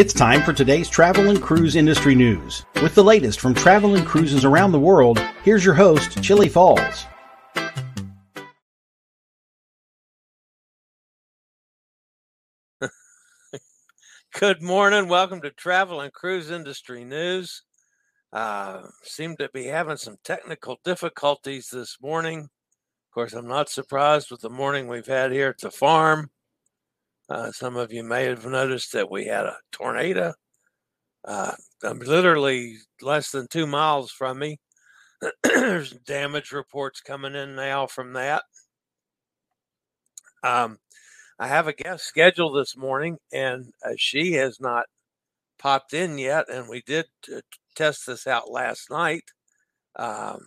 It's time for today's travel and cruise industry news. With the latest from travel and cruises around the world, here's your host, Chillie Falls. Good morning. Welcome to Travel and Cruise Industry News. Uh, seem to be having some technical difficulties this morning. Of course, I'm not surprised with the morning we've had here at the farm. Uh, some of you may have noticed that we had a tornado. Uh, I'm literally less than two miles from me. There's damage reports coming in now from that. Um, I have a guest scheduled this morning, and uh, she has not popped in yet. And we did t- test this out last night. Um,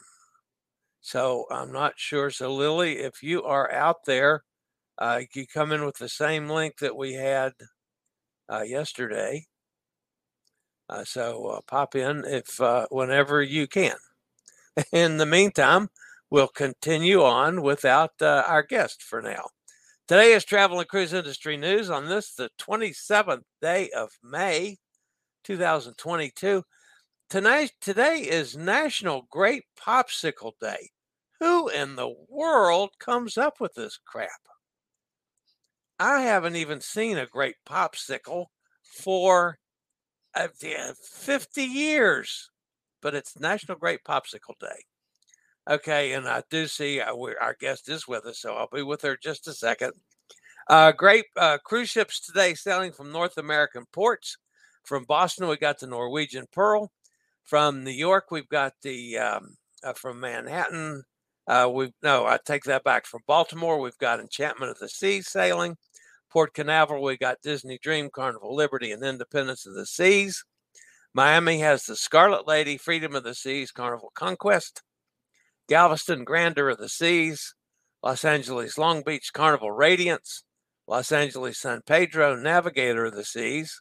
so I'm not sure. So, Lilly, if you are out there, uh, you come in with the same link that we had uh, yesterday. Uh, so uh, pop in if uh, whenever you can. In the meantime, we'll continue on without uh, our guest for now. Today is Travel and Cruise Industry News on this, the 27th day of May, 2022. Tonight, today is National Great Popsicle Day. Who in the world comes up with this crap? I haven't even seen a great popsicle for uh, 50 years, but it's National Great Popsicle Day. Okay, and I do see uh, our guest is with us, so I'll be with her just a second. Uh, great uh, cruise ships today sailing from North American ports. From Boston, we got the Norwegian Pearl. From New York, we've got the um, uh, from Manhattan. Uh, we no, I take that back. From Baltimore, we've got Enchantment of the Sea sailing. Port Canaveral, we got Disney Dream, Carnival Liberty, and Independence of the Seas. Miami has the Scarlet Lady, Freedom of the Seas, Carnival Conquest. Galveston, Grandeur of the Seas. Los Angeles, Long Beach, Carnival Radiance. Los Angeles, San Pedro, Navigator of the Seas.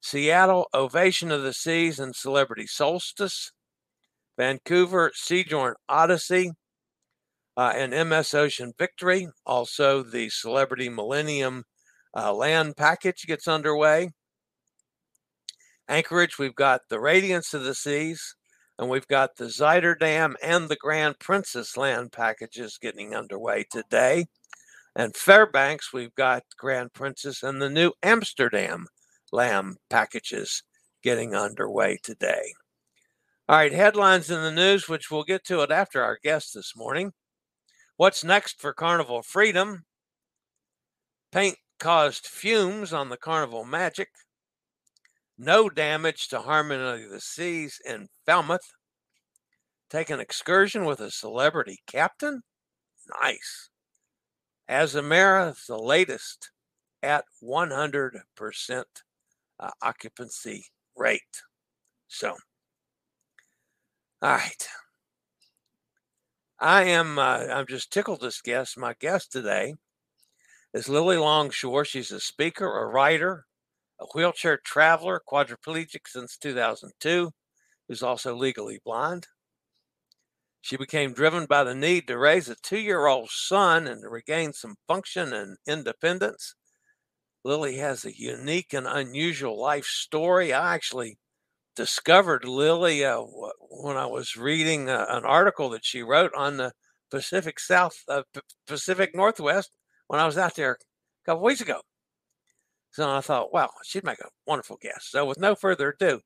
Seattle, Ovation of the Seas and Celebrity Solstice. Vancouver, Seabourn Odyssey uh, and MS Ocean Victory. Also, the Celebrity Millennium uh, land package gets underway. Anchorage, we've got the Radiance of the Seas, and we've got the Zuiderdam and the Grand Princess land packages getting underway today. And Fairbanks, we've got Grand Princess and the Nieuw Amsterdam lamb packages getting underway today. All right, headlines in the news, which we'll get to it after our guest this morning. What's next for Carnival Freedom? Paint caused fumes on the Carnival Magic. No damage to Harmony of the Seas in Falmouth. Take an excursion with a celebrity captain? Nice. Azamara, the latest at 100% uh, occupancy rate. So, all right. I am, uh, I'm just tickled to guest. My guest today is Lilly Longshore. She's a speaker, a writer, a wheelchair traveler, quadriplegic since 2002, who's also legally blind. She became driven by the need to raise a two year old son and to regain some function and independence. Lilly has a unique and unusual life story. I actually discovered Lilly uh, when I was reading uh, an article that she wrote on the Pacific South, uh, P- Pacific Northwest when I was out there a couple weeks ago. So I thought, wow, she'd make a wonderful guest. So with no further ado,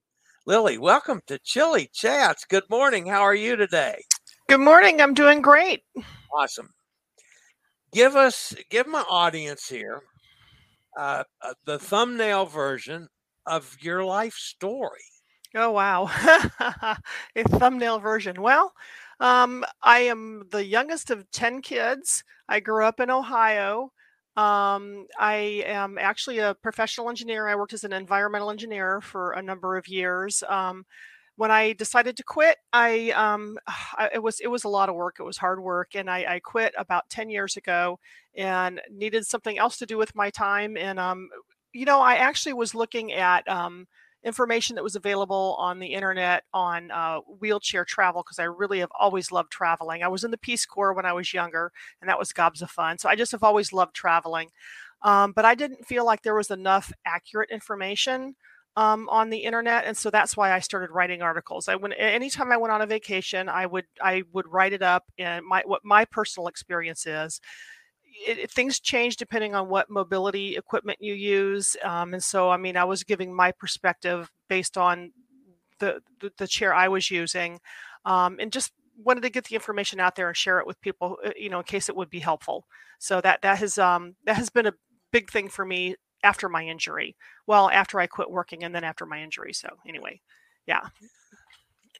Lilly, welcome to Chili Chats. Good morning. How are you today? Good morning. I'm doing great. Awesome. Give us, give my audience here uh, uh, the thumbnail version of your life story. Oh, wow. a thumbnail version. Well, um, I am the youngest of 10 kids. I grew up in Ohio. Um, I am actually a professional engineer. I worked as an environmental engineer for a number of years. Um, when I decided to quit, I, um, I, it was it was a lot of work. It was hard work, and I, I, quit about ten years ago, and needed something else to do with my time. And um, you know, I actually was looking at um, information that was available on the internet on uh, wheelchair travel because I really have always loved traveling. I was in the Peace Corps when I was younger, and that was gobs of fun. So I just have always loved traveling. Um, but I didn't feel like there was enough accurate information um, on the internet, and so that's why I started writing articles. I went anytime I went on a vacation, I would I would write it up and my what my personal experience is it, things change depending on what mobility equipment you use. Um, and so, I mean, I was giving my perspective based on the, the, the chair I was using um, and just wanted to get the information out there and share it with people, uh, you know, in case it would be helpful. So that, that has, um, that has been a big thing for me after my injury. Well, after I quit working and then after my injury. So anyway, yeah.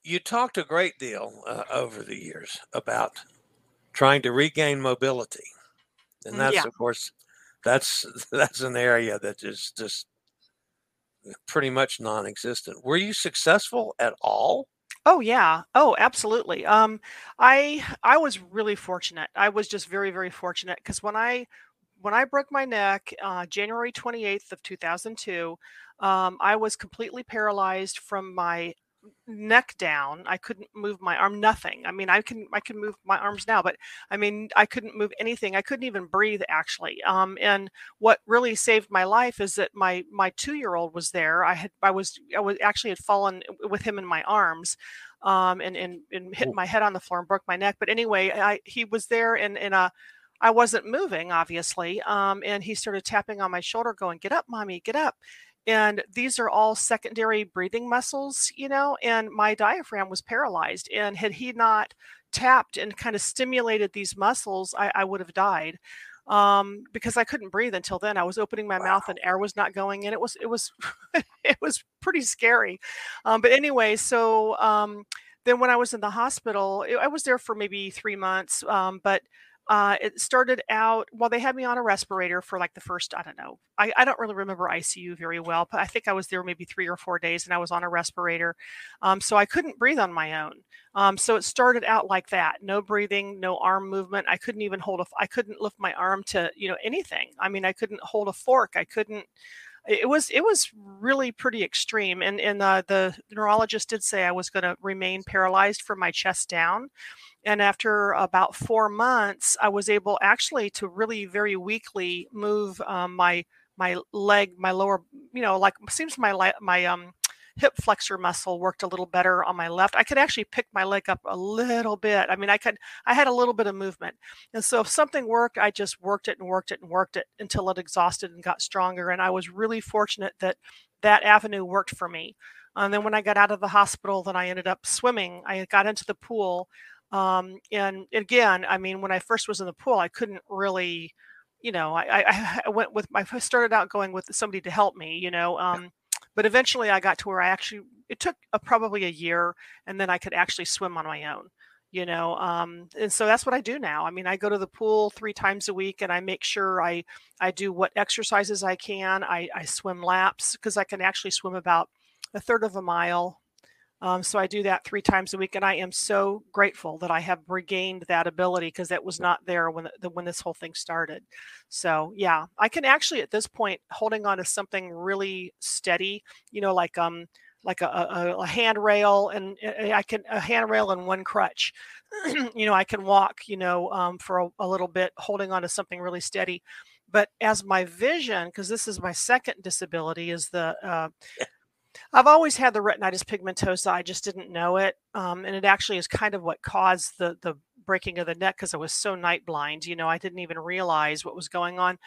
You talked a great deal uh, over the years about trying to regain mobility and mm, that's yeah. of course that's that's an area that is just pretty much non-existent were you successful at all Oh yeah. Oh, absolutely. Um, I I was really fortunate. I was just very very fortunate because when I when I broke my neck, uh, January 28th of 2002, um, I was completely paralyzed from my neck down i couldn't move my arm nothing. I mean i can i can move my arms now but i mean i couldn't move anything. I couldn't even breathe actually. Um, and what really saved my life is that my my two year old was there. I had i was i was actually had fallen with him in my arms um, and, and and hit my head on the floor and broke my neck. But anyway i he was there in in a I wasn't moving, obviously. Um, and he started tapping on my shoulder, going, Get up, mommy, get up and these are all secondary breathing muscles you know and my diaphragm was paralyzed and had he not tapped and kind of stimulated these muscles i, I would have died um, because i couldn't breathe until then i was opening my wow. mouth and air was not going in it was it was it was pretty scary um, but anyway so um, then when i was in the hospital i was there for maybe three months um, but uh, it started out well they had me on a respirator for like the first i don't know I, I don't really remember icu very well but i think i was there maybe three or four days and i was on a respirator um, so i couldn't breathe on my own um, so it started out like that no breathing no arm movement i couldn't even hold a i couldn't lift my arm to you know anything i mean i couldn't hold a fork i couldn't it was it was really pretty extreme and and uh, the neurologist did say i was going to remain paralyzed from my chest down and after about four months i was able actually to really very weakly move um, my my leg my lower you know like seems my my um hip flexor muscle worked a little better on my left. I could actually pick my leg up a little bit. I mean i could i had a little bit of movement. And so if something worked i just worked it and worked it and worked it until it exhausted and got stronger. And i was really fortunate that that avenue worked for me. And then when i got out of the hospital then i ended up swimming. I got into the pool um, and again, I mean, when I first was in the pool, I couldn't really, you know, I, I, I went with, I started out going with somebody to help me, you know, um, but eventually I got to where I actually, it took a, probably a year and then I could actually swim on my own you know um, and so that's what i do now. I mean i go to the pool three times a week and i make sure i i do what exercises i can. I, I swim laps because i can actually swim about a third of a mile Um, so I do that three times a week, and I am so grateful that I have regained that ability because it was not there when the, when this whole thing started. So yeah, I can actually at this point holding on to something really steady, you know, like um like a, a, a handrail and eh, I can a handrail and one crutch. you know, I can walk, you know, um, for a, a little bit holding on to something really steady but as my vision because this is my second disability is the uh, I've always had the retinitis pigmentosa. I just didn't know it, um, and it actually is kind of what caused the the breaking of the neck because I was so night blind. You know, I didn't even realize what was going on.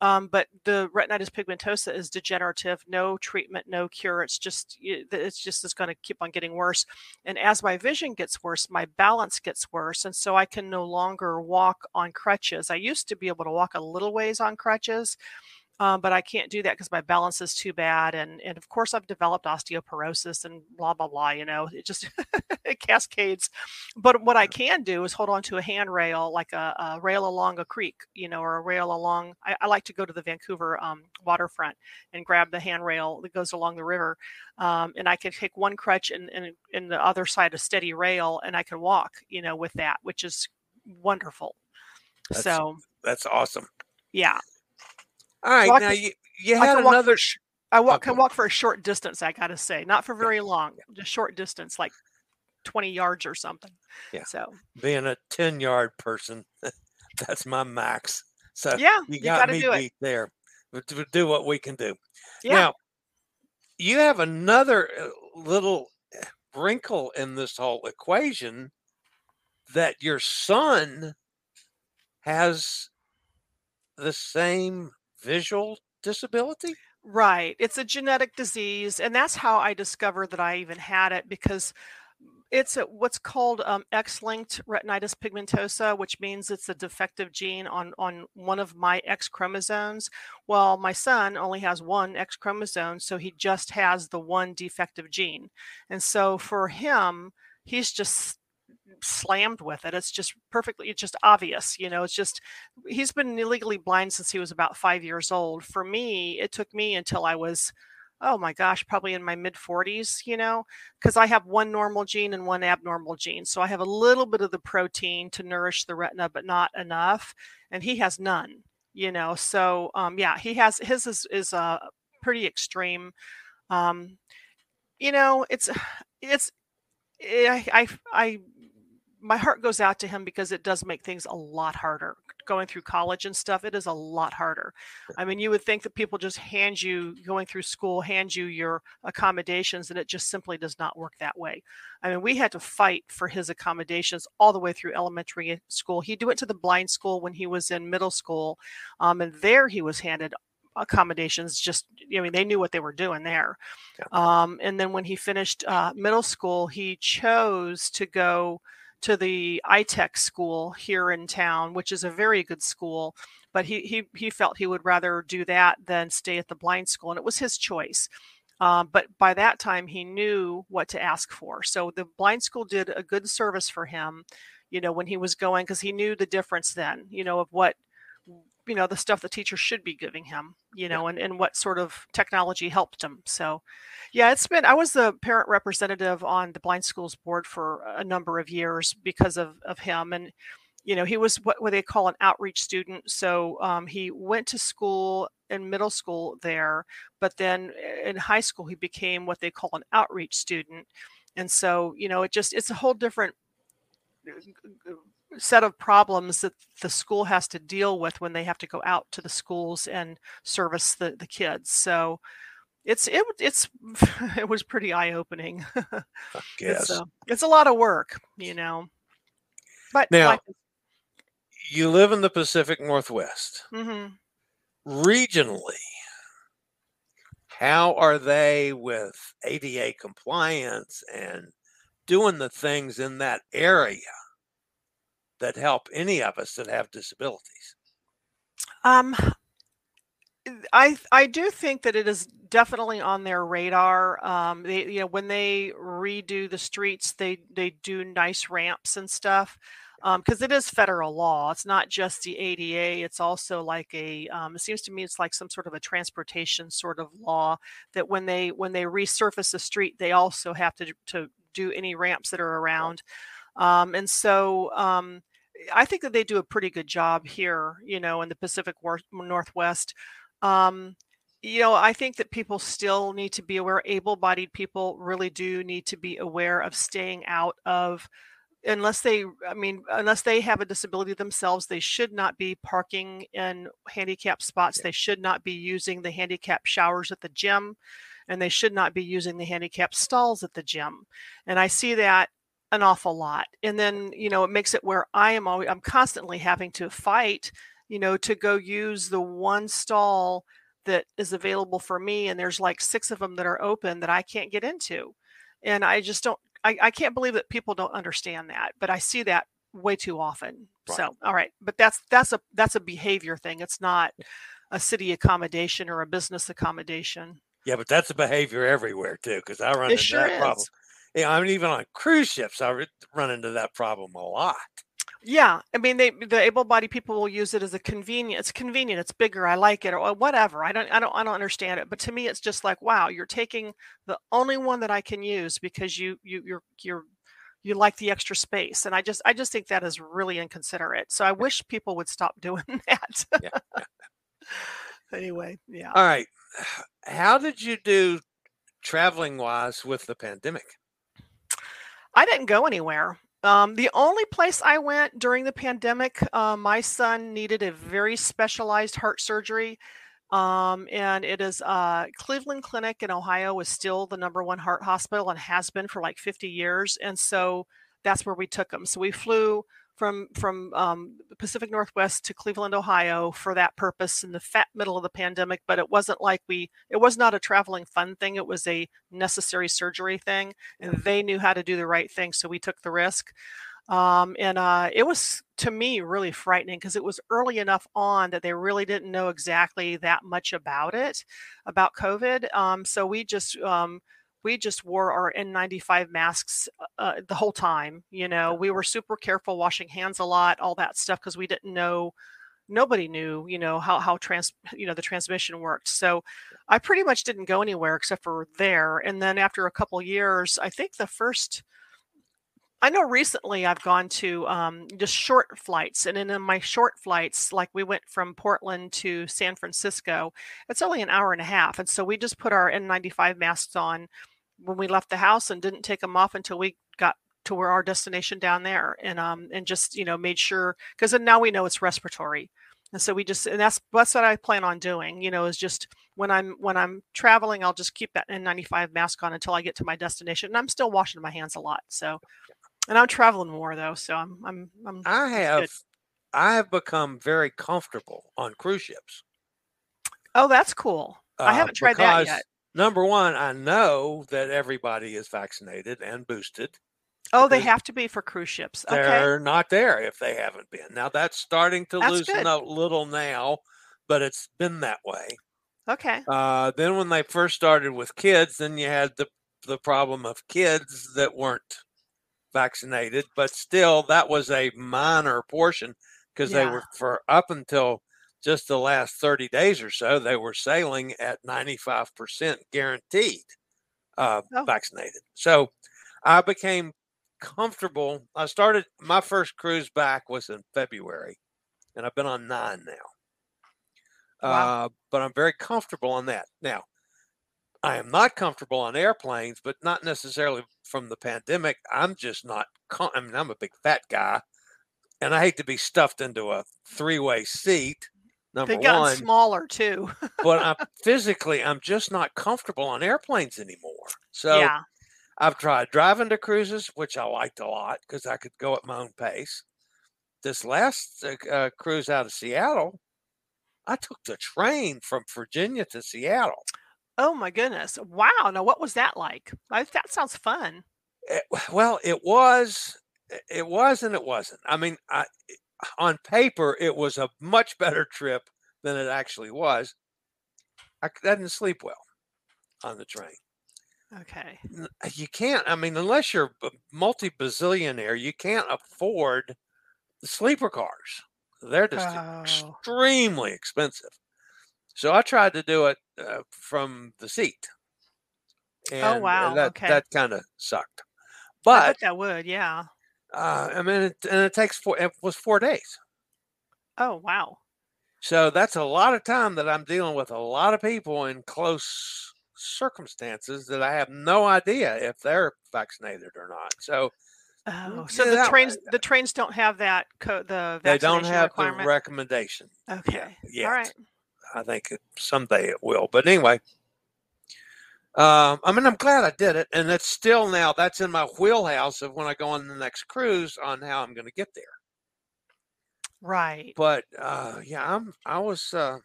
Um, but the retinitis pigmentosa is degenerative. No treatment, no cure. It's just it's just it's going to keep on getting worse. And as my vision gets worse, my balance gets worse, and so I can no longer walk on crutches. I used to be able to walk a little ways on crutches um, but I can't do that because my balance is too bad. And and of course I've developed osteoporosis and blah blah blah. You know, it just it cascades. But what I can do is hold on to a handrail, like a, a rail along a creek, you know, or a rail along. I, I like to go to the Vancouver um, waterfront and grab the handrail that goes along the river, um, and I can take one crutch and, and and the other side a steady rail, and I can walk, you know, with that, which is wonderful. That's, so that's awesome. Yeah, all right, now you, you had can walk sh- I walk, Okay. can walk for a short distance. I got to say, not for very long, just short distance, like twenty yards or something. Yeah. So being a 10 yard person, that's my max. So yeah, you you got to me do it. beat there. To do what we can do. Yeah. Now, you have another uh, little uh, wrinkle in this whole equation that your son has the same visual disability. Right. It's a genetic disease. And that's how I discovered that I even had it because it's a, what's called um, X-linked retinitis pigmentosa, which means it's a defective gene on, on one of my X chromosomes. Well, my son only has one X chromosome, so he just has the one defective gene. And so for him, he's just slammed with it. It's just perfectly, it's just obvious. You know, it's just, he's been illegally blind since he was about five years old. For me, it took me until I was, oh my gosh, probably in my mid 40s, you know, because I have one normal gene and one abnormal gene. So I have a little bit of the protein to nourish the retina, but not enough. And he has none, you know. So um, yeah, he has, his is, is uh, pretty extreme. Um, you know, it's, it's, I, I, I my heart goes out to him because it does make things a lot harder. Going through college and stuff it is a lot harder. I mean you would think that people just hand you going through school hand you your accommodations and it just simply does not work that way. I mean we had to fight for his accommodations all the way through elementary school. He went to the blind school when he was in middle school um, and there he was handed accommodations just i mean they knew what they were doing there. Um, and then when he finished uh, middle school he chose to go to the iTech school here in town, which is a very good school. But he he he felt he would rather do that than stay at the blind school, and it was his choice. Um, but by that time, he knew what to ask for. So the blind school did a good service for him, you know, when he was going because he knew the difference then, you know, of what you know the stuff the teacher should be giving him you know and, and what sort of technology helped him so yeah it's been i was the parent representative on the blind schools board for a number of years because of, of him and you know he was what, what they call an outreach student so um, he went to school in middle school there but then in high school he became what they call an outreach student and so you know it just it's a whole different set of problems that the school has to deal with when they have to go out to the schools and service the, the kids. So it's it it's it was pretty eye opening. Yes. it's, uh, it's a lot of work, you know. But Now- you live in the Pacific Northwest. hmm Regionally, how are they with ADA compliance and doing the things in that area that help any of us that have disabilities? Um, I I do think that it is definitely on their radar. Um, they you know when they redo the streets, they they do nice ramps and stuff. because um, it is federal law. It's not just the ADA. It's also like a. Um, it seems to me it's like some sort of a transportation sort of law that when they when they resurface a street, they also have to to do any ramps that are around. Um, and so um, I think that they do a pretty good job here. You know, in the Pacific Northwest. Um, you know, I think that people still need to be aware. Able-bodied people really do need to be aware of staying out of unless they i mean unless they have a disability themselves they should not be parking in handicap spots they should not be using the handicap showers at the gym and they should not be using the handicap stalls at the gym and i see that an awful lot and then you know it makes it where i am always i'm constantly having to fight you know to go use the one stall that is available for me and there's like six of them that are open that i can't get into and i just don't I, I can't believe that people don't understand that, but I see that way too often. Right. So, all right, but that's that's a that's a behavior thing. It's not a city accommodation or a business accommodation. Yeah, but that's a behavior everywhere too, because I run it into sure that is. problem. Yeah, I mean, even on cruise ships, I run into that problem a lot. Yeah, I mean, they the able-bodied people will use it as a convenient. It's convenient. It's bigger. I like it, or whatever. I don't. I don't. I don't understand it. But to me, it's just like, wow, you're taking the only one that I can use because you you you're you're you like the extra space, and I just I just think that is really inconsiderate. So I wish people would stop doing that. yeah. anyway, yeah. All right. How did you do traveling wise with the pandemic? I didn't go anywhere. Um, the only place I went during the pandemic, uh, my son needed a very specialized heart surgery. Um, and it is uh, Cleveland Clinic in Ohio is still the number one heart hospital and has been for like 50 years. And so that's where we took him. So we flew from from um, the Pacific Northwest to Cleveland, Ohio, for that purpose in the fat middle of the pandemic. But it wasn't like we. It was not a traveling fun thing. It was a necessary surgery thing, and they knew how to do the right thing, so we took the risk. Um, and uh, it was to me really frightening because it was early enough on that they really didn't know exactly that much about it, about COVID. Um, so we just um, we just wore our N95 masks uh, uh, the whole time. You know, we were super careful, washing hands a lot, all that stuff, because we didn't know. Nobody knew, you know, how how trans, you know, the transmission worked. So, I pretty much didn't go anywhere except for there. And then after a couple years, I think the first. I know recently I've gone to um, just short flights, and in my short flights, like we went from Portland to San Francisco, it's only an hour and a half, and so we just put our N95 masks on when we left the house and didn't take them off until we got to where our destination down there and um and just you know made sure because now we know it's respiratory. And so we just and that's that's what i plan on doing you know is just when i'm when i'm traveling i'll just keep that n95 mask on until i get to my destination and i'm still washing my hands a lot so. And i'm traveling more though so i'm i'm, I'm i have good. i have become very comfortable on cruise ships. Oh that's cool. Uh, i haven't tried that yet number one, I know that everybody is vaccinated and boosted. Oh, they have to be for cruise ships. Okay. They're not there if they haven't been. Now that's starting to that's loosen good. a little now, but it's been that way. Okay. Uh, then when they first started with kids, then you had the the problem of kids that weren't vaccinated, but still that was a minor portion because yeah. they were for up until just the last 30 days or so, they were sailing at 95% guaranteed uh, oh. vaccinated. So I became comfortable. I started my first cruise back was in February, and I've been on nine now. Wow. Uh, but I'm very comfortable on that. Now, I am not comfortable on airplanes, but not necessarily from the pandemic. I'm just not. Com- I mean, I'm a big fat guy, and I hate to be stuffed into a three-way seat number They've gotten one. smaller too. but I'm physically, I'm just not comfortable on airplanes anymore. So yeah. I've tried driving to cruises, which I liked a lot because I could go at my own pace. This last uh, uh, cruise out of Seattle, I took the train from Virginia to Seattle. Oh my goodness! Wow. Now, what was that like? That sounds fun. It, well, it was. It was and it wasn't. I mean, I on paper, it was a much better trip than it actually was. I, I didn't sleep well on the train. Okay. You can't, I mean, unless you're a multi bazillionaire, you can't afford the sleeper cars. They're just Oh. extremely expensive. So I tried to do it uh, from the seat. And, and Oh, wow, that okay. that kind of sucked. But that would, yeah. Uh, I mean, it, and it takes four. It was four days. Oh, wow. So that's a lot of time that I'm dealing with a lot of people in close circumstances that I have no idea if they're vaccinated or not. So Oh, so the trains the trains don't have that code the they don't have requirement. the recommendation. okay. yet. All right. I think someday it will. But anyway, um, I mean, I'm glad I did it, and it's still now that's in my wheelhouse of when I go on the next cruise on how I'm going to get there. Right. But uh, yeah, I'm I was uh,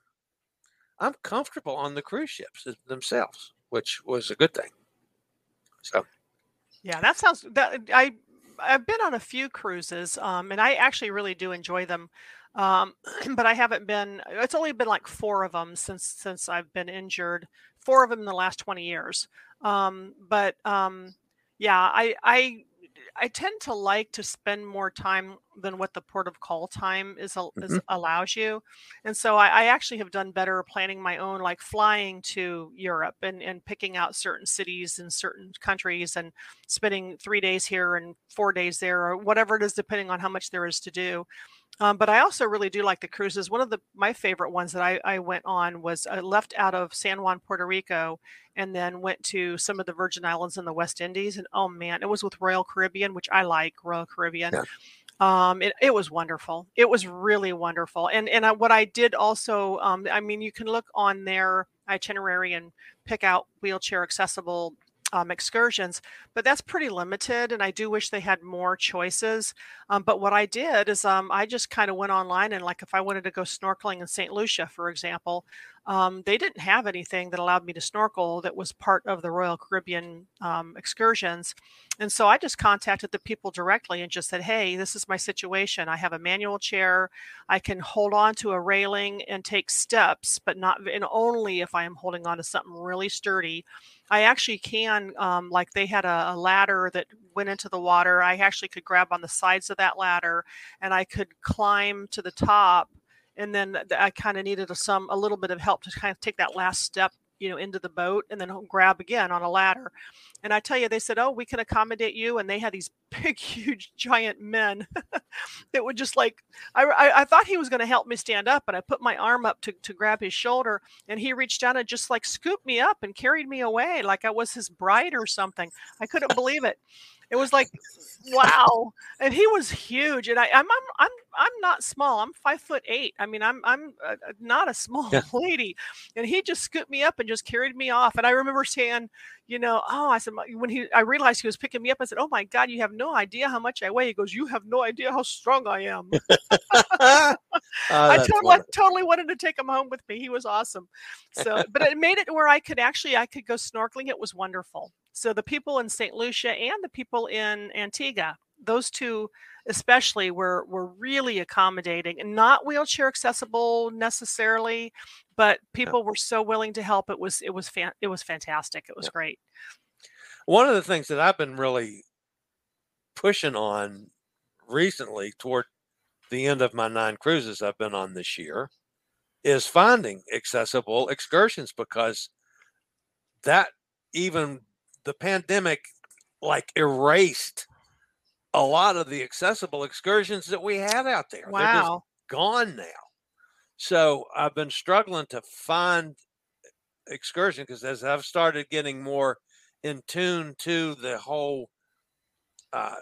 I'm comfortable on the cruise ships themselves, which was a good thing. So Yeah, that sounds that I I've been on a few cruises, um, and I actually really do enjoy them. Um, but I haven't been. It's only been like four of them since since I've been injured. Four of them in the last twenty years. Um, but um, yeah, I I I tend to like to spend more time than what the port of call time is, is Mhm. allows you, and so I, I actually have done better planning my own, like flying to Europe and and picking out certain cities and certain countries and spending three days here and four days there or whatever it is depending on how much there is to do um, but i also really do like the cruises. One of the my favorite ones that i, I went on was i left out of san juan puerto rico and then went to some of the virgin islands in the west indies and oh man it was with royal caribbean which i like royal caribbean. Yeah. um, it, it was wonderful. It was really wonderful. And and I, what i did also um, i mean you can look on their itinerary and pick out wheelchair accessible um, excursions, but that's pretty limited. And I do wish they had more choices. Um, but what I did is um, I just kind of went online and, like, if I wanted to go snorkeling in St. Lucia, for example, um, they didn't have anything that allowed me to snorkel that was part of the Royal Caribbean um, excursions. And so I just contacted the people directly and just said, hey, this is my situation. I have a manual chair. I can hold on to a railing and take steps, but not, and only if I am holding on to something really sturdy. I actually can, um, like they had a, a ladder that went into the water. I actually could grab on the sides of that ladder and I could climb to the top. And then I kind of needed a, some a little bit of help to kind of take that last step, you know, into the boat and then grab again on a ladder. And I tell you, they said, "Oh, we can accommodate you." And they had these big, huge, giant men that would just like. I, I, I thought he was going to help me stand up, and I put my arm up to to grab his shoulder, and he reached down and just like scooped me up and carried me away like I was his bride or something. I couldn't believe it. It was like, wow, and he was huge, and I, I'm, I'm, I'm, I'm not small. I'm five foot eight. I mean, I'm, I'm uh, uh, not a small Yeah. lady, and he just scooped me up and just carried me off. And I remember saying, you know, oh, I said When he, I realized he was picking me up. I said, oh my God, you have no idea how much I weigh. He goes, you have no idea how strong I am. Ah, I totally, totally wanted to take him home with me. He was awesome. So, but it made it where I could actually I could go snorkeling. It was wonderful. So the people in St. Lucia and the people in Antigua, those two especially were were really accommodating and not wheelchair accessible necessarily, but people were so willing to help. It was it was fan, it was fantastic. It was Yeah. great. One of the things that I've been really pushing on recently toward the end of my nine cruises I've been on this year is finding accessible excursions because that even the pandemic like erased a lot of the accessible excursions that we had out there. Wow. gone now. So I've been struggling to find excursion because as I've started getting more in tune to the whole uh,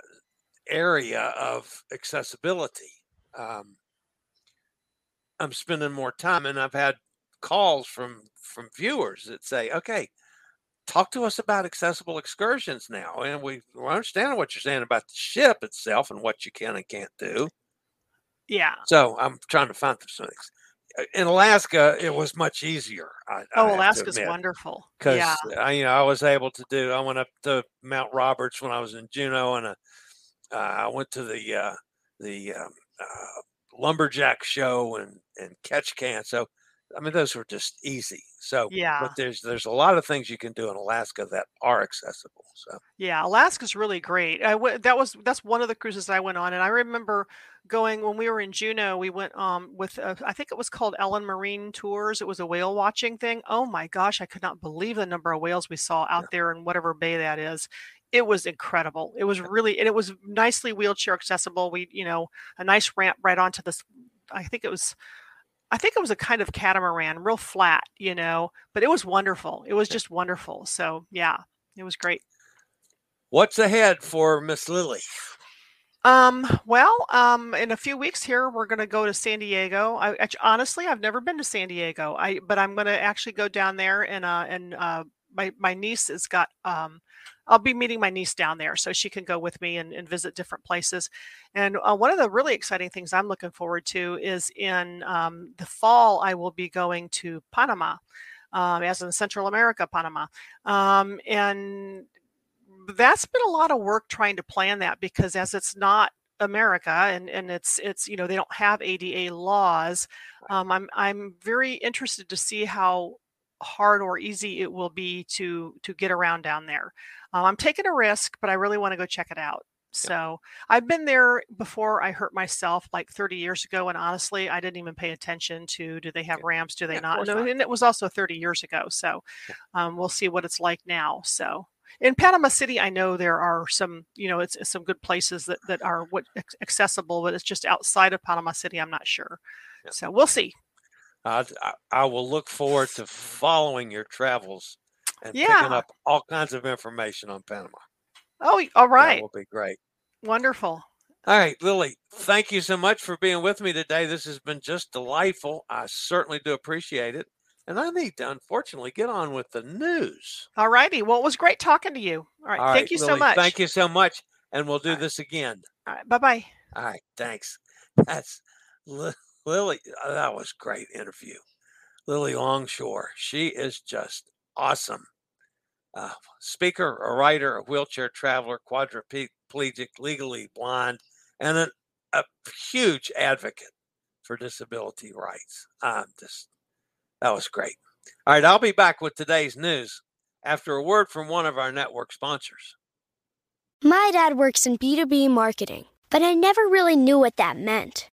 area of accessibility, um, I'm spending more time, and I've had calls from from viewers that say, "Okay, talk to us about accessible excursions now," and we understand what you're saying about the ship itself and what you can and can't do. Yeah. So I'm trying to find some things. Uh, In Alaska, it was much easier. I, Oh, Alaska's wonderful. because Yeah. I, you know I was able to do. I went up to Mount Roberts when I was in Juneau, and uh, uh, I went to the uh, the um, uh, lumberjack show and and Ketchikan. So I mean, those were just easy. So, Yeah. but there's there's a lot of things you can do in Alaska that are accessible. So, Yeah, Alaska's really great. I w- that was that's one of the cruises I went on, and I remember going when we were in Juneau. We went um with uh, I think it was called Allen Marine Tours. It was a whale watching thing. Oh my gosh, I could not believe the number of whales we saw out there in whatever bay that is. It was incredible. It was really and it was nicely wheelchair accessible. We you know a nice ramp right onto this. I think it was. I think it was a kind of catamaran, real flat, you know, but it was wonderful. It was just wonderful. So, yeah, it was great. what's ahead for Miss Lilly? Um, well, um, in a few weeks here, we're going to go to San Diego. I honestly, I've never been to San Diego. I, but I'm going to actually go down there and, uh, and, uh, my, my niece has got, um, I'll be meeting my niece down there so she can go with me and, and visit different places. And uh, one of the really exciting things I'm looking forward to is in um, the fall, I will be going to Panama, um, as in Central America, Panama. Um, and that's been a lot of work trying to plan that because as it's not America and and it's it's you know they don't have ADA laws. Um, I'm I'm very interested to see how hard or easy it will be to to get around down there. Um, I'm taking a risk, but I really want to go check it out. So I've been there before I hurt myself like 30 years ago, and honestly, I didn't even pay attention to do they have ramps, do they Yeah, not? No, and it was also 30 years ago. So um, we'll see what it's like now. So in Panama City, I know there are some, you know, it's, it's some good places that that are what accessible, but it's just outside of Panama City. I'm not sure. Yeah. So we'll see. I, I, I will look forward to following your travels and picking Yeah. up all kinds of information on Panama. Oh, all right. That will be great. wonderful. All right, Lilly, thank you so much for being with me today. This has been just delightful. I certainly do appreciate it. And I need to unfortunately get on with the news. All righty. Well, it was great talking to you. All right. All Thank right, you so much. Thank you so much. And we'll do right. this again. All right. Bye bye. All right, thanks. That's Lilly. uh, That was a great interview. Lilly Longshore. She is just awesome. Uh, speaker, a writer, a wheelchair traveler, quadriplegic, legally blind, and an, a huge advocate for disability rights. Um, just that was great. All right, I'll be back with today's news after a word from one of our network sponsors. My dad works in B2B marketing, but I never really knew what that meant.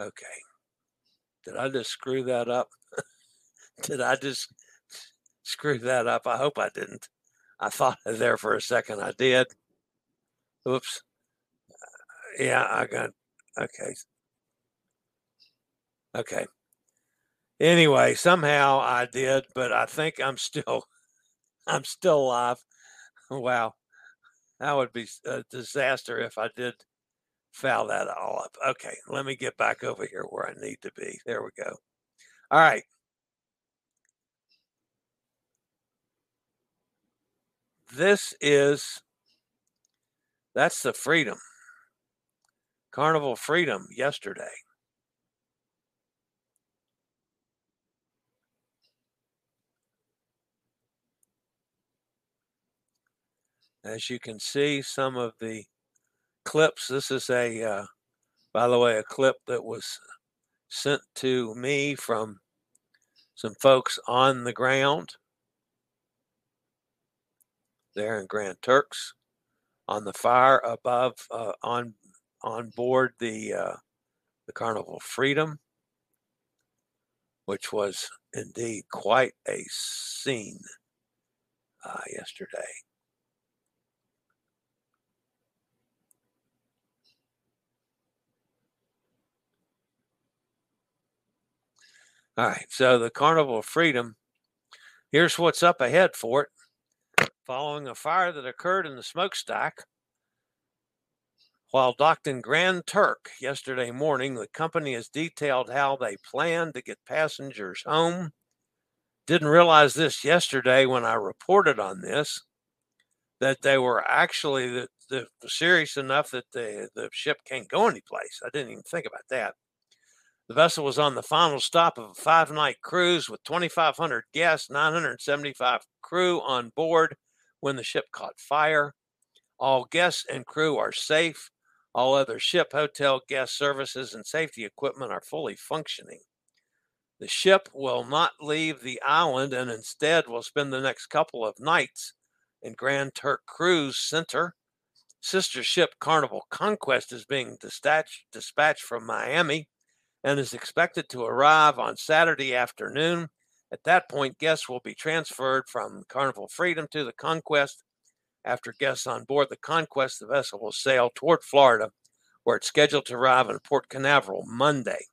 Okay. Did I just screw that up? Did I just screw that up? I hope I didn't. I thought there for a second I did. Oops. Yeah, I got okay. Okay. Anyway, somehow I did, but I think I'm still I'm still alive. Wow. That would be a disaster if I did foul that all up. Okay, let me get back over here where I need to be. There we go. All right. This is that's the freedom. Carnival Freedom yesterday. As you can see, some of the clips. This is a, uh, by the way, a clip that was sent to me from some folks on the ground there in Grand Turks on the fire above uh, on on board the uh, the Carnival Freedom, which was indeed quite a scene uh, yesterday. All right, so the Carnival of Freedom. Here's what's up ahead for it. Following a fire that occurred in the smokestack while docked in Grand Turk yesterday morning, the company has detailed how they plan to get passengers home. Didn't realize this yesterday when I reported on this that they were actually the, the serious enough that the, the ship can't go anyplace. I didn't even think about that. The vessel was on the final stop of a five night cruise with 2,500 guests, 975 crew on board when the ship caught fire. All guests and crew are safe. All other ship, hotel, guest services, and safety equipment are fully functioning. The ship will not leave the island and instead will spend the next couple of nights in Grand Turk Cruise Center. Sister ship Carnival Conquest is being dispatched, dispatched from Miami and is expected to arrive on Saturday afternoon. At that point, guests will be transferred from Carnival Freedom to the Conquest after guests on board the Conquest, the vessel will sail toward Florida, where it's scheduled to arrive in Port Canaveral Monday.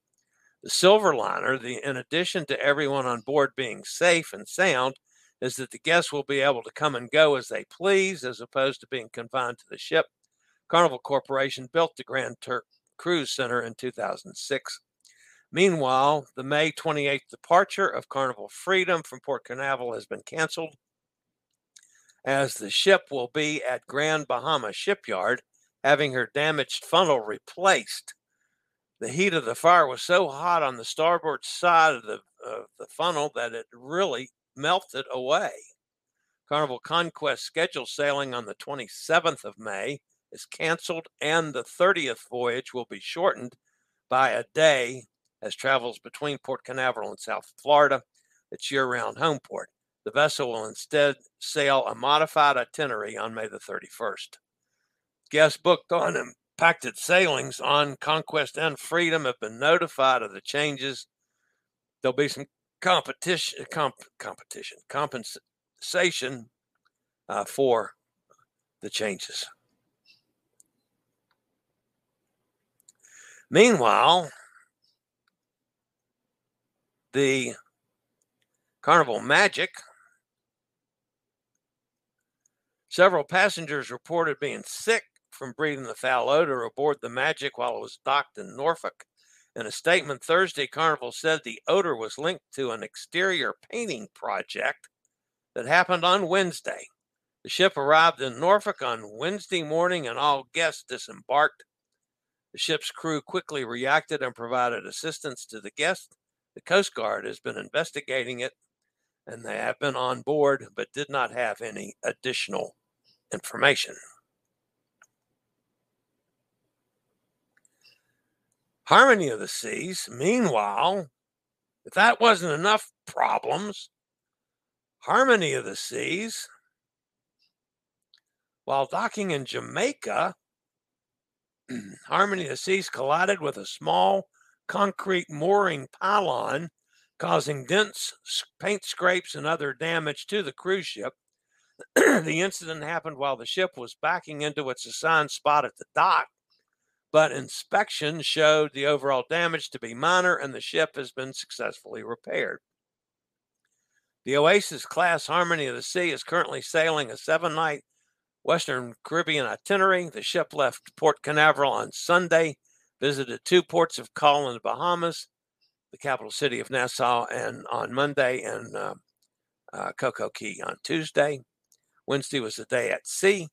The Silverliner, the, in addition to everyone on board being safe and sound, is that the guests will be able to come and go as they please, as opposed to being confined to the ship. Carnival Corporation built the Grand Turk Cruise Center in 2006. Meanwhile, the May 28th departure of Carnival Freedom from Port Canaveral has been canceled as the ship will be at Grand Bahama Shipyard having her damaged funnel replaced. The heat of the fire was so hot on the starboard side of the, of the funnel that it really melted away. Carnival Conquest scheduled sailing on the 27th of May is canceled, and the 30th voyage will be shortened by a day as travels between Port Canaveral and South Florida, its year round home port. The vessel will instead sail a modified itinerary on May the 31st. Guests booked on impacted sailings on Conquest and Freedom have been notified of the changes. There'll be some competition, comp, competition, compensation uh, for the changes. Meanwhile, the Carnival Magic Several passengers reported being sick from breathing the foul odor aboard the Magic while it was docked in Norfolk. In a statement Thursday, Carnival said the odor was linked to an exterior painting project that happened on Wednesday. The ship arrived in Norfolk on Wednesday morning and all guests disembarked. The ship's crew quickly reacted and provided assistance to the guests. The Coast Guard has been investigating it and they have been on board but did not have any additional information. Harmony of the Seas, meanwhile, if that wasn't enough problems, Harmony of the Seas, while docking in Jamaica, Harmony of the Seas collided with a small concrete mooring pylon, causing dents, paint scrapes, and other damage to the cruise ship the incident happened while the ship was backing into its assigned spot at the dock, but inspection showed the overall damage to be minor and the ship has been successfully repaired. The Oasis class Harmony of the Sea is currently sailing a seven night Western Caribbean itinerary. The ship left Port Canaveral on Sunday, visited two ports of call in the Bahamas, the capital city of Nassau, and on Monday, and uh, uh, Coco Cay on Tuesday. Wednesday was the day at sea,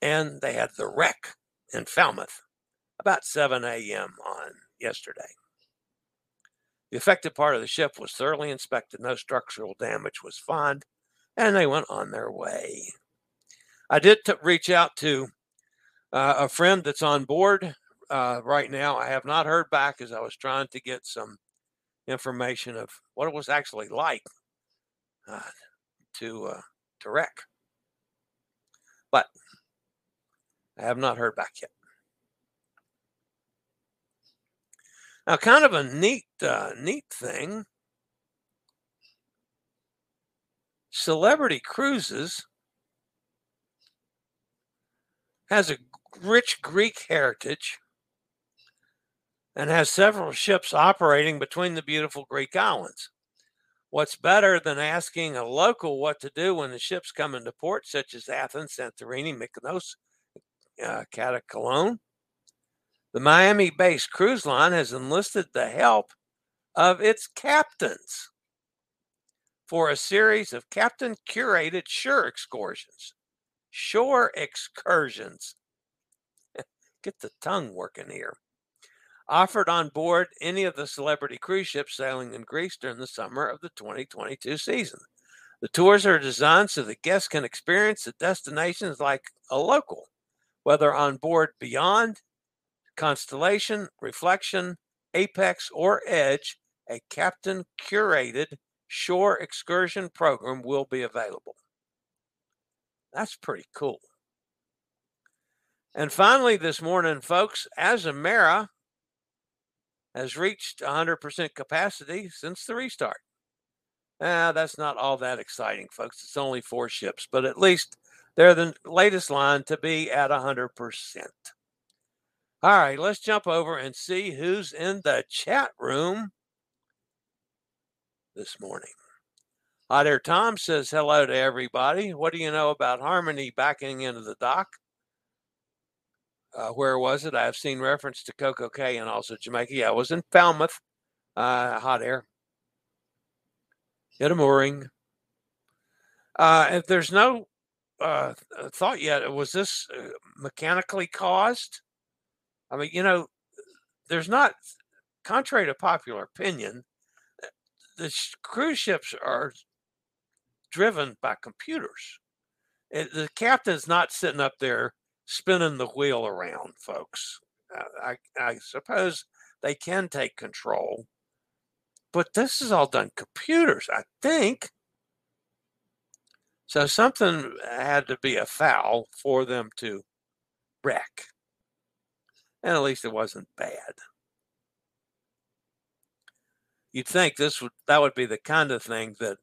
and they had the wreck in Falmouth about 7 a.m. on yesterday. The affected part of the ship was thoroughly inspected, no structural damage was found, and they went on their way. I did t- reach out to uh, a friend that's on board uh, right now. I have not heard back as I was trying to get some information of what it was actually like uh, to uh, to wreck. But I have not heard back yet. Now, kind of a neat, uh, neat thing. Celebrity Cruises has a rich Greek heritage and has several ships operating between the beautiful Greek islands. What's better than asking a local what to do when the ships come into port, such as Athens, Santorini, Mykonos, uh? The Miami based cruise line has enlisted the help of its captains for a series of captain curated shore excursions. Shore excursions. Get the tongue working here offered on board any of the celebrity cruise ships sailing in Greece during the summer of the 2022 season. The tours are designed so that guests can experience the destinations like a local, whether on board Beyond, Constellation, Reflection, Apex, or Edge, a captain curated shore excursion program will be available. That's pretty cool. And finally, this morning, folks, Azamara has reached 100% capacity since the restart. Ah, that's not all that exciting, folks. It's only four ships, but at least they're the latest line to be at 100%. All right, let's jump over and see who's in the chat room this morning. Hot Air Tom says hello to everybody. What do you know about Harmony backing into the dock? Uh, where was it? I've seen reference to Coco Cay and also Jamaica. Yeah, I was in Falmouth, uh, hot air. Hit a mooring. Uh, if there's no uh, thought yet, was this uh, mechanically caused? I mean, you know, there's not, contrary to popular opinion, the cruise ships are driven by computers. It, the captain's not sitting up there spinning the wheel around, folks. Uh, I, I suppose they can take control, but this is all done computers, I think. So something had to be a foul for them to wreck. And at least it wasn't bad. You'd think this would that would be the kind of thing that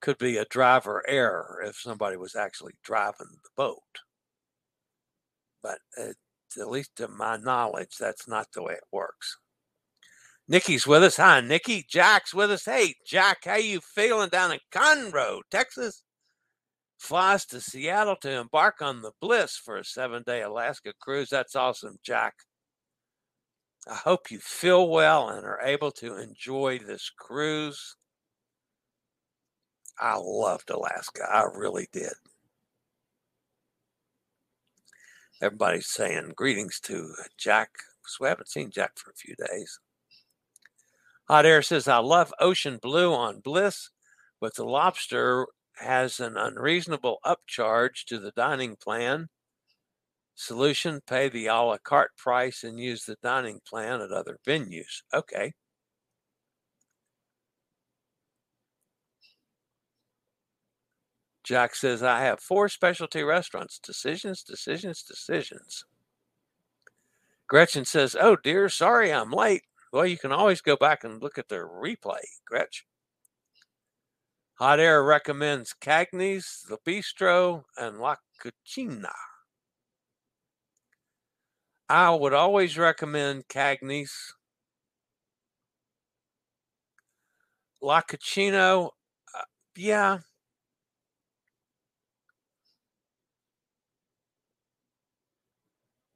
could be a driver error if somebody was actually driving the boat but uh, at least to my knowledge, that's not the way it works. Nikki's with us. Hi, Nikki. Jack's with us. Hey, Jack, how you feeling down in Conroe, Texas? Flies to Seattle to embark on the Bliss for a seven-day Alaska cruise. That's awesome, Jack. I hope you feel well and are able to enjoy this cruise. I loved Alaska. I really did. Everybody's saying greetings to Jack. So we haven't seen Jack for a few days. Hot Air says, I love Ocean Blue on Bliss, but the lobster has an unreasonable upcharge to the dining plan. Solution pay the a la carte price and use the dining plan at other venues. Okay. Jack says, I have four specialty restaurants. Decisions, decisions, decisions. Gretchen says, Oh dear, sorry I'm late. Well, you can always go back and look at the replay, Gretchen. Hot Air recommends Cagney's, The Bistro, and La Cucina. I would always recommend Cagney's. La Cucina, uh, yeah,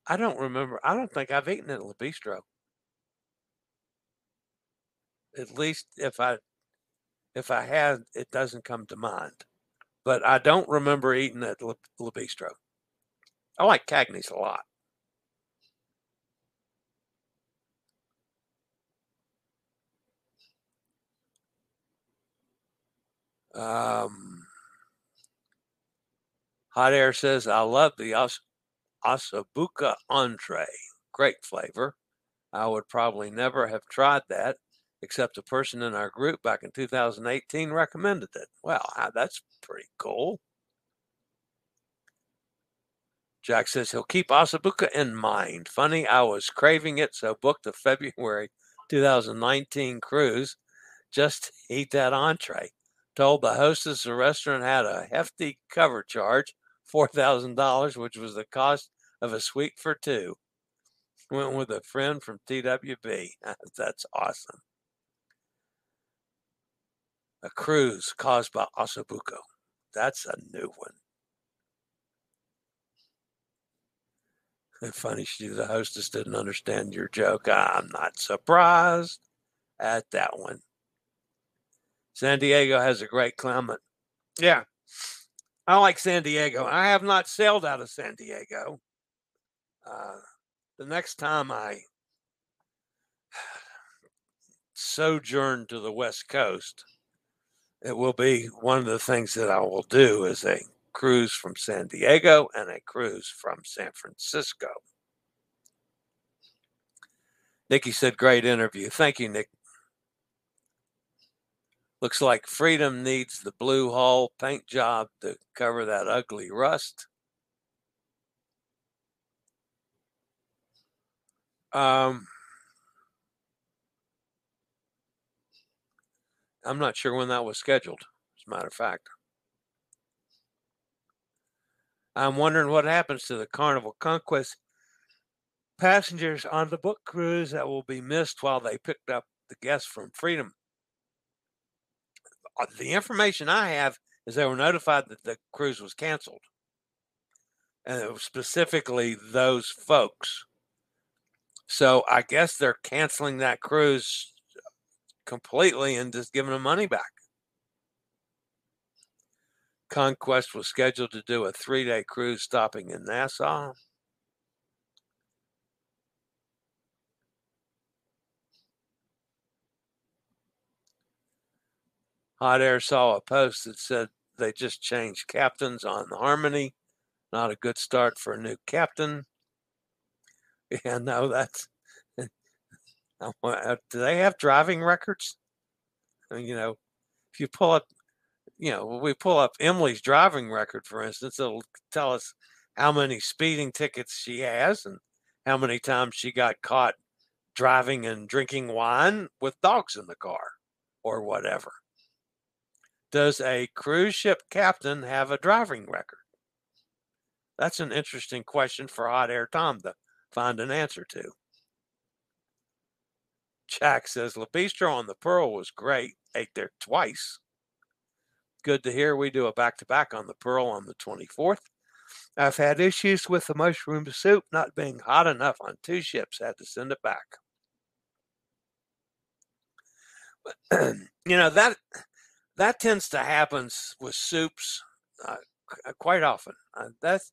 I don't remember. I don't think I've eaten at La Bistro. At least if I if I had, it doesn't come to mind. But I don't remember eating at La, Bistro. I like Cagney's a lot. Um, Hot Air says, I love the ossobuco entree. Great flavor. I would probably never have tried that except a person in our group back in 2018 recommended it. Well, that's pretty cool. Jack says he'll keep Ossobuco in mind. Funny, I was craving it, so booked the February 2019 cruise just eat that entree. Told the hostess the restaurant had a hefty cover charge, $4,000, which was the cost of a suite for two. Went with a friend from TWB. That's awesome. A cruise caused by Ossobuco. That's a new one. Funny, she, the hostess didn't understand your joke. I'm not surprised at that one. San Diego has a great climate. Yeah, I like San Diego. I have not sailed out of San Diego. Uh, the next time I sojourn to the West Coast, it will be one of the things that I will do is a cruise from San Diego and a cruise from San Francisco. Nikki said, Great interview. Thank you, Nick. Looks like Freedom needs the blue hull paint job to cover that ugly rust. Um, I'm not sure when that was scheduled, as a matter of fact. I'm wondering what happens to the Carnival Conquest passengers on the book cruise that will be missed while they picked up the guests from Freedom. Uh, the information I have is they were notified that the cruise was canceled. And it was specifically those folks. So I guess they're canceling that cruise completely and just giving them money back. Conquest was scheduled to do a three day cruise stopping in Nassau. Hot Air saw a post that said they just changed captains on Harmony. Not a good start for a new captain. Yeah, no, that's. Uh, do they have driving records? You know, if you pull up you know, we pull up Emily's driving record, for instance, it'll tell us how many speeding tickets she has and how many times she got caught driving and drinking wine with dogs in the car or whatever. Does a cruise ship captain have a driving record? That's an interesting question for Hot Air Tom to find an answer to. Jack says La Bistro on the Pearl was great. Ate there twice good to hear. We do a back to back on the Pearl on the 24th. I've had issues with the mushroom soup not being hot enough on two ships. Had to send it back. you know that that tends to happen with soups uh, quite often. Uh, that's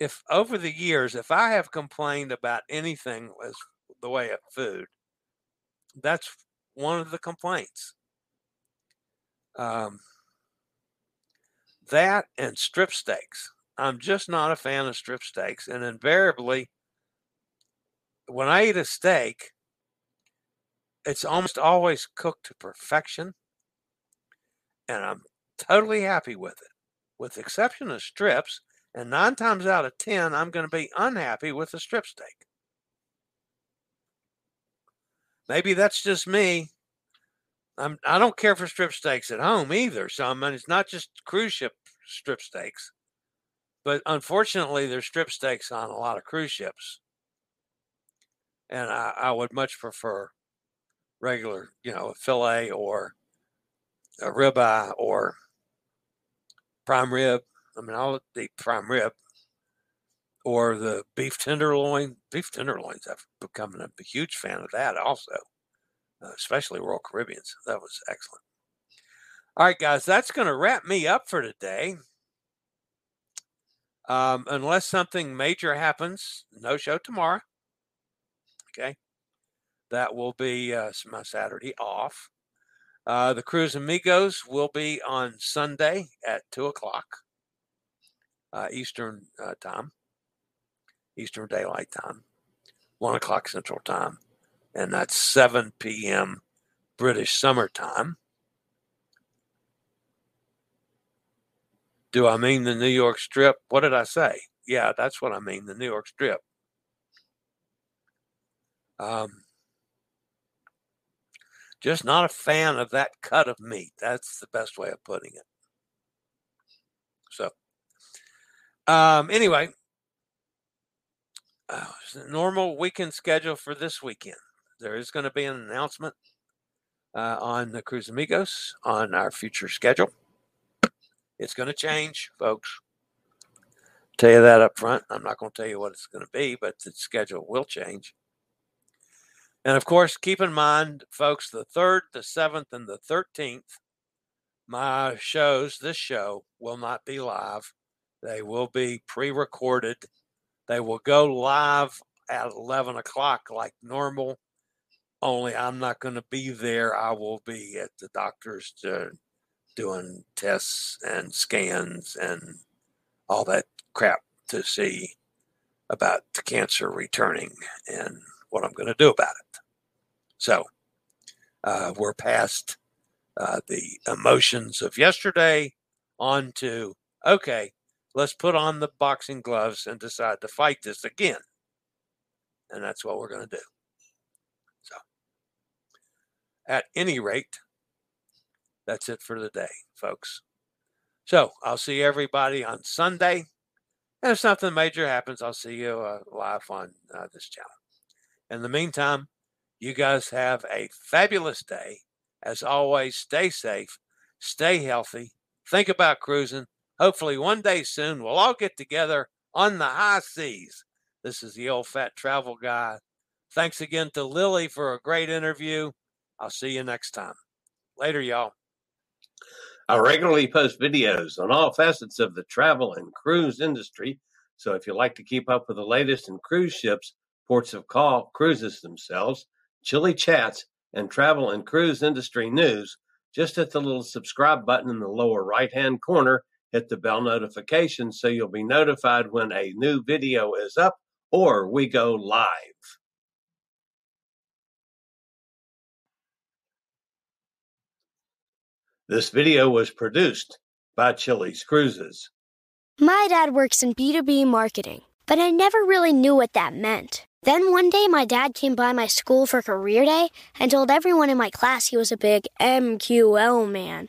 if over the years, if I have complained about anything as the way of food, that's one of the complaints. Um, that and strip steaks. I'm just not a fan of strip steaks. And invariably, when I eat a steak, it's almost always cooked to perfection. And I'm totally happy with it, with the exception of strips. And nine times out of 10, I'm going to be unhappy with the strip steak. Maybe that's just me. I'm, I don't care for strip steaks at home either. So I mean, it's not just cruise ship strip steaks, but unfortunately, there's strip steaks on a lot of cruise ships, and I, I would much prefer regular, you know, fillet or a ribeye or prime rib. I mean, I'll eat prime rib or the beef tenderloin. Beef tenderloins, I've become a huge fan of that also uh, especially Royal Caribbeans. That was excellent. All right, guys, that's going to wrap me up for today. Um, unless something major happens, no show tomorrow. Okay. That will be uh, my Saturday off. Uh, the Cruise Amigos will be on Sunday at 2 o'clock uh, Eastern uh, Time, Eastern Daylight Time, 1 o'clock Central Time and that's 7 p.m. British summertime. Do I mean the New York Strip? What did I say? Yeah, that's what I mean, the New York Strip. Um, just not a fan of that cut of meat. That's the best way of putting it. So, um, anyway, uh, the normal weekend schedule for this weekend. There is going to be an announcement uh, on the Cruise Amigos on our future schedule. It's going to change, folks. Tell you that up front. I'm not going to tell you what it's going to be, but the schedule will change. And of course, keep in mind, folks, the 3rd, the 7th, and the 13th, my shows, this show, will not be live. They will be pre recorded. They will go live at 11 o'clock like normal, only I'm not going to be there. I will be at the doctor's to, doing tests and scans and all that crap to see about the cancer returning and what I'm going to do about it. So uh, we're past uh, the emotions of yesterday on to, okay, let's put on the boxing gloves and decide to fight this again. And that's what we're going to do. So, at any rate, that's it for the day, folks. So, I'll see everybody on Sunday. And if something major happens, I'll see you uh, live on uh, this channel. In the meantime, you guys have a fabulous day. As always, stay safe, stay healthy, think about cruising. Hopefully, one day soon, we'll all get together on the high seas. This is the old fat travel guy. Thanks again to Lilly for a great interview. I'll see you next time. Later, y'all. I regularly post videos on all facets of the travel and cruise industry. So if you like to keep up with the latest in cruise ships, ports of call, cruises themselves, chilly chats, and travel and cruise industry news, just hit the little subscribe button in the lower right hand corner. Hit the bell notification so you'll be notified when a new video is up or we go live. This video was produced by Chili's Cruises. My dad works in B2B marketing, but I never really knew what that meant. Then one day, my dad came by my school for career day and told everyone in my class he was a big MQL man.